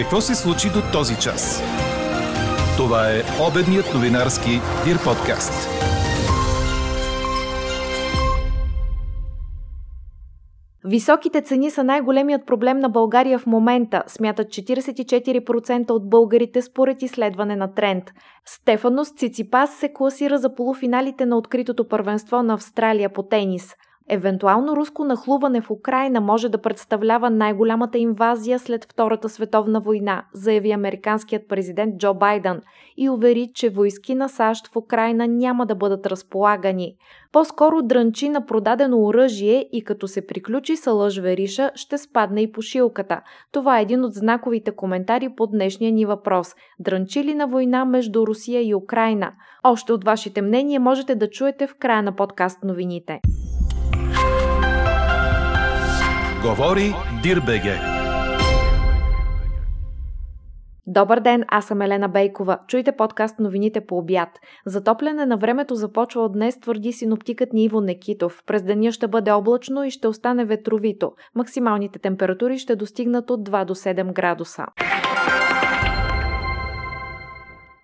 Какво се случи до този час? Това е обедният новинарски Дир подкаст. Високите цени са най-големият проблем на България в момента, смятат 44% от българите според изследване на Тренд. Стефанос Циципас се класира за полуфиналите на откритото първенство на Австралия по тенис – Евентуално руско нахлуване в Украина може да представлява най-голямата инвазия след Втората световна война, заяви американският президент Джо Байден и увери, че войски на САЩ в Украина няма да бъдат разполагани. По-скоро дрънчи на продадено оръжие и като се приключи с вериша, ще спадне и пошилката. Това е един от знаковите коментари по днешния ни въпрос. Дрънчи ли на война между Русия и Украина? Още от вашите мнения можете да чуете в края на подкаст новините. Говори Дирбеге. Добър ден, аз съм Елена Бейкова. Чуйте подкаст новините по обяд. Затопляне на времето започва от днес, твърди синоптикът ни Иво Некитов. През деня ще бъде облачно и ще остане ветровито. Максималните температури ще достигнат от 2 до 7 градуса.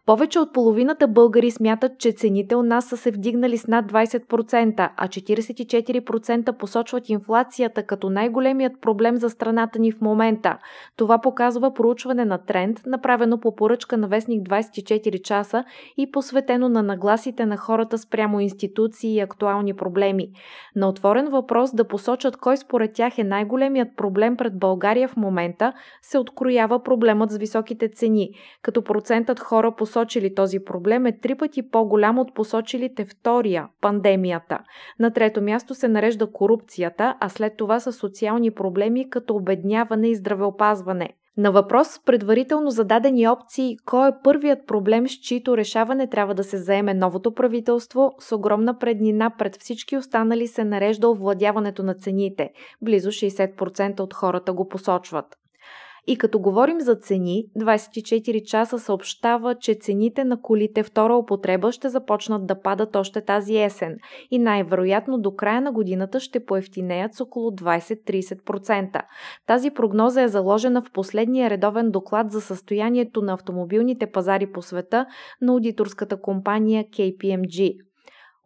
Повече от половината българи смятат, че цените у нас са се вдигнали с над 20%, а 44% посочват инфлацията като най-големият проблем за страната ни в момента. Това показва проучване на тренд, направено по поръчка на вестник 24 часа и посветено на нагласите на хората спрямо институции и актуални проблеми. На отворен въпрос да посочат кой според тях е най-големият проблем пред България в момента, се откроява проблемът с високите цени, като процентът хора посочват посочили този проблем е три пъти по-голям от посочилите втория – пандемията. На трето място се нарежда корупцията, а след това са социални проблеми като обедняване и здравеопазване. На въпрос с предварително зададени опции кой е първият проблем, с чието решаване трябва да се заеме новото правителство, с огромна преднина пред всички останали се нарежда овладяването на цените. Близо 60% от хората го посочват. И като говорим за цени, 24 часа съобщава, че цените на колите втора употреба ще започнат да падат още тази есен и най-вероятно до края на годината ще поевтинеят с около 20-30%. Тази прогноза е заложена в последния редовен доклад за състоянието на автомобилните пазари по света на аудиторската компания KPMG.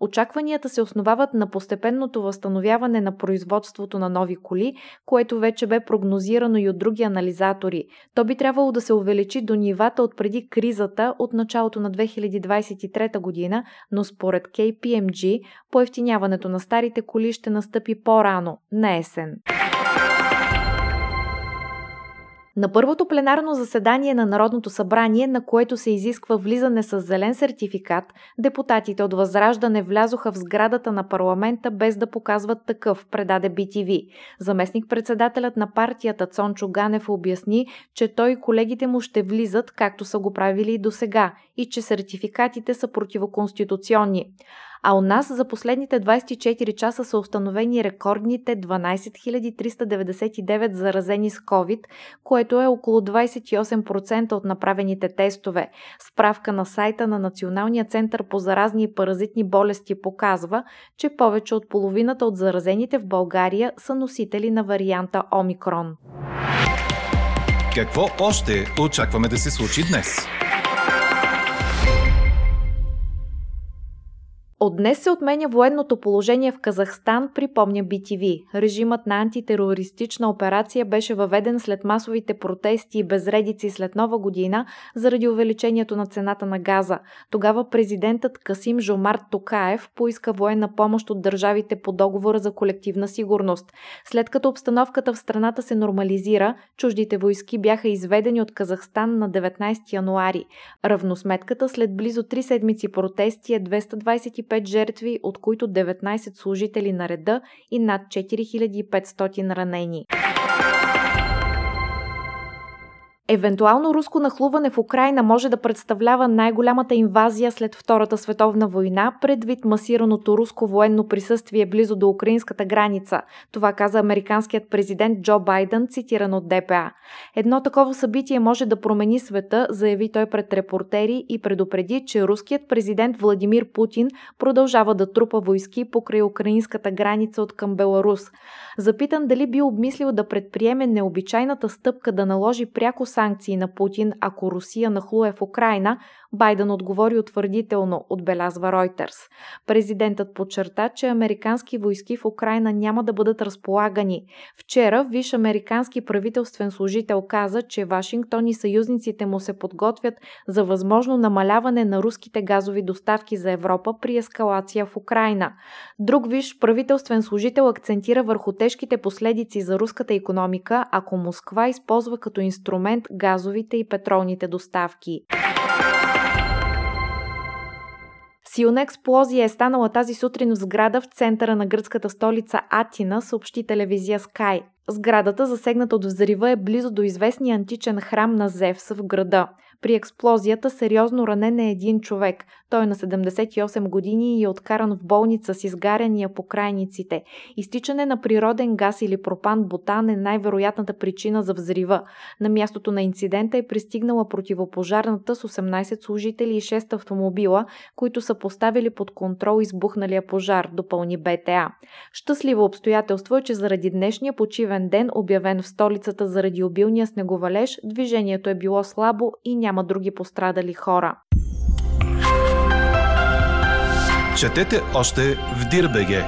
Очакванията се основават на постепенното възстановяване на производството на нови коли, което вече бе прогнозирано и от други анализатори. То би трябвало да се увеличи до нивата от преди кризата от началото на 2023 година, но според KPMG поевтиняването на старите коли ще настъпи по-рано, на есен. На първото пленарно заседание на Народното събрание, на което се изисква влизане с зелен сертификат, депутатите от Възраждане влязоха в сградата на парламента без да показват такъв, предаде BTV. Заместник-председателят на партията Цончо Ганев обясни, че той и колегите му ще влизат, както са го правили и до сега, и че сертификатите са противоконституционни а у нас за последните 24 часа са установени рекордните 12 399 заразени с COVID, което е около 28% от направените тестове. Справка на сайта на Националния център по заразни и паразитни болести показва, че повече от половината от заразените в България са носители на варианта Омикрон. Какво още очакваме да се случи днес? От днес се отменя военното положение в Казахстан, припомня BTV. Режимът на антитерористична операция беше въведен след масовите протести и безредици след нова година заради увеличението на цената на газа. Тогава президентът Касим Жомарт Токаев поиска военна помощ от държавите по договора за колективна сигурност. След като обстановката в страната се нормализира, чуждите войски бяха изведени от Казахстан на 19 януари. Равносметката след близо 3 седмици протести е 225 5 жертви, от които 19 служители на реда и над 4500 ранени. Евентуално руско нахлуване в Украина може да представлява най-голямата инвазия след Втората световна война, предвид масираното руско военно присъствие близо до украинската граница. Това каза американският президент Джо Байден, цитиран от ДПА. Едно такова събитие може да промени света, заяви той пред репортери и предупреди, че руският президент Владимир Путин продължава да трупа войски покрай украинската граница от към Беларус. Запитан дали би обмислил да предприеме необичайната стъпка да наложи пряко санкции на Путин, ако Русия нахлуе в Украина, Байден отговори утвърдително, отбелязва Reuters. Президентът подчерта, че американски войски в Украина няма да бъдат разполагани. Вчера виш американски правителствен служител каза, че Вашингтон и съюзниците му се подготвят за възможно намаляване на руските газови доставки за Европа при ескалация в Украина. Друг виш правителствен служител акцентира върху тежките последици за руската економика, ако Москва използва като инструмент газовите и петролните доставки. Силна експлозия е станала тази сутрин в сграда в центъра на гръцката столица Атина, съобщи телевизия Sky. Сградата, засегната от взрива, е близо до известния античен храм на Зевс в града. При експлозията сериозно ранен е един човек. Той е на 78 години и е откаран в болница с изгаряния по крайниците. Изтичане на природен газ или пропан-бутан е най-вероятната причина за взрива. На мястото на инцидента е пристигнала противопожарната с 18 служители и 6 автомобила, които са поставили под контрол избухналия пожар, допълни БТА. Щастливо обстоятелство е, че заради днешния почивен ден, обявен в столицата заради обилния снеговалеж, движението е било слабо и няма други пострадали хора. Четете още в Дирбеге.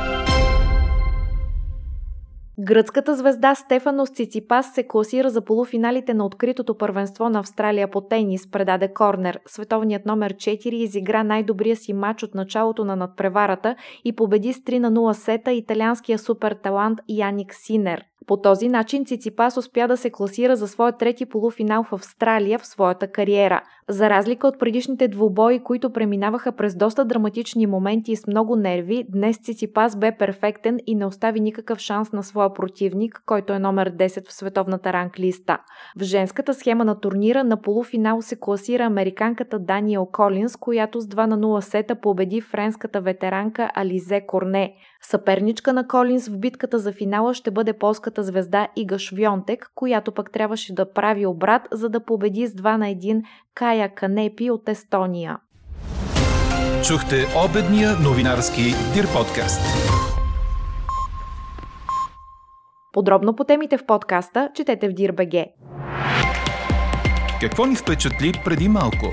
Гръцката звезда Стефанос Циципас се класира за полуфиналите на откритото първенство на Австралия по тенис, предаде Корнер. Световният номер 4 изигра най-добрия си матч от началото на надпреварата и победи с 3 на 0 сета италианския супер талант Яник Синер. По този начин Циципас успя да се класира за своя трети полуфинал в Австралия в своята кариера. За разлика от предишните двубои, които преминаваха през доста драматични моменти и с много нерви, днес Циципас бе перфектен и не остави никакъв шанс на своя противник, който е номер 10 в световната ранглиста. В женската схема на турнира на полуфинал се класира американката Даниел Колинс, която с 2 на 0 сета победи френската ветеранка Ализе Корне. Съперничка на Колинс в битката за финала ще бъде полската звезда Ига Швьонтек, която пък трябваше да прави обрат, за да победи с 2 на 1 Кая Канепи от Естония. Чухте обедния новинарски Дир подкаст. Подробно по темите в подкаста четете в Дирбеге. Какво ни впечатли преди малко?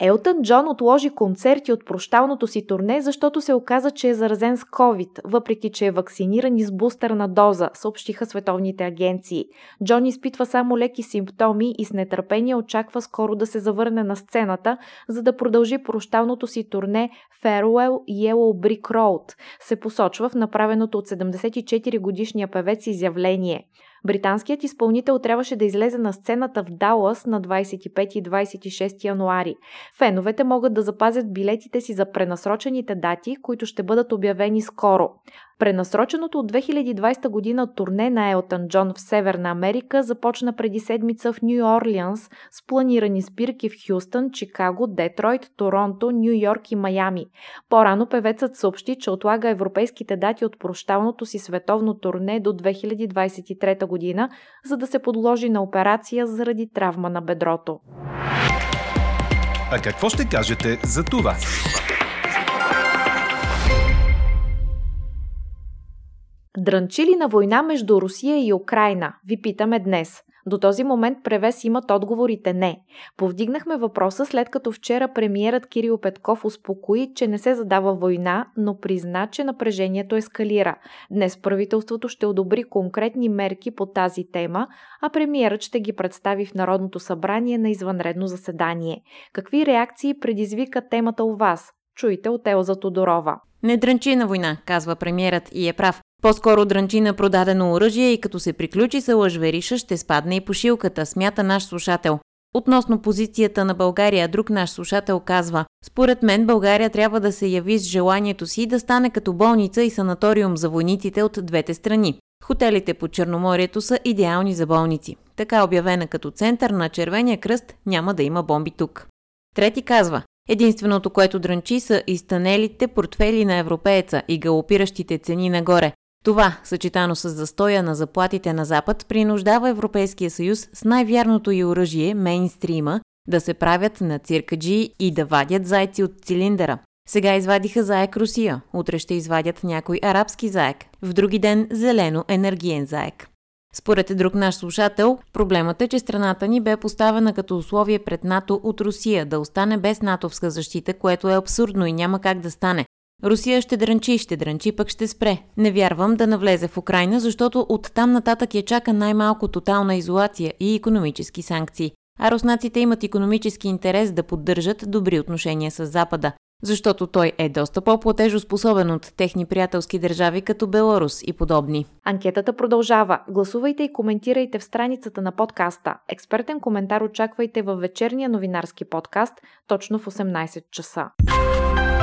Елтън Джон отложи концерти от прощалното си турне, защото се оказа, че е заразен с COVID, въпреки че е вакциниран и с бустерна доза, съобщиха световните агенции. Джон изпитва само леки симптоми и с нетърпение очаква скоро да се завърне на сцената, за да продължи прощалното си турне Farewell Yellow Brick Road, се посочва в направеното от 74 годишния певец изявление. Британският изпълнител трябваше да излезе на сцената в Далас на 25 и 26 януари. Феновете могат да запазят билетите си за пренасрочените дати, които ще бъдат обявени скоро. Пренасроченото от 2020 година турне на Елтън Джон в Северна Америка започна преди седмица в Нью Орлианс с планирани спирки в Хюстън, Чикаго, Детройт, Торонто, Нью Йорк и Майами. По-рано певецът съобщи, че отлага европейските дати от прощалното си световно турне до 2023 година, за да се подложи на операция заради травма на бедрото. А какво ще кажете за това? Дрънчи ли на война между Русия и Украина? Ви питаме днес. До този момент превес имат отговорите не. Повдигнахме въпроса след като вчера премиерът Кирил Петков успокои, че не се задава война, но призна, че напрежението ескалира. Днес правителството ще одобри конкретни мерки по тази тема, а премиерът ще ги представи в Народното събрание на извънредно заседание. Какви реакции предизвика темата у вас? Чуйте от Елза Тодорова. Не дрънчи на война, казва премиерът и е прав. По-скоро дрънчи на продадено оръжие и като се приключи с лъжвериша ще спадне и пошилката, смята наш слушател. Относно позицията на България, друг наш слушател казва Според мен България трябва да се яви с желанието си да стане като болница и санаториум за войниците от двете страни. Хотелите по Черноморието са идеални за болници. Така обявена като център на Червения кръст няма да има бомби тук. Трети казва Единственото, което дрънчи са изтънелите портфели на европееца и галопиращите цени нагоре. Това, съчетано с застоя на заплатите на Запад, принуждава Европейския съюз с най-вярното и оръжие, мейнстрима, да се правят на циркаджи и да вадят зайци от цилиндъра. Сега извадиха заек Русия, утре ще извадят някой арабски заек, в други ден зелено енергиен заек. Според друг наш слушател, проблемът е, че страната ни бе поставена като условие пред НАТО от Русия да остане без натовска защита, което е абсурдно и няма как да стане. Русия ще дрънчи, ще дрънчи, пък ще спре. Не вярвам да навлезе в Украина, защото от там нататък я чака най-малко тотална изолация и економически санкции. А руснаците имат економически интерес да поддържат добри отношения с Запада защото той е доста по-платежоспособен от техни приятелски държави като Беларус и подобни. Анкетата продължава. Гласувайте и коментирайте в страницата на подкаста. Експертен коментар очаквайте във вечерния новинарски подкаст точно в 18 часа.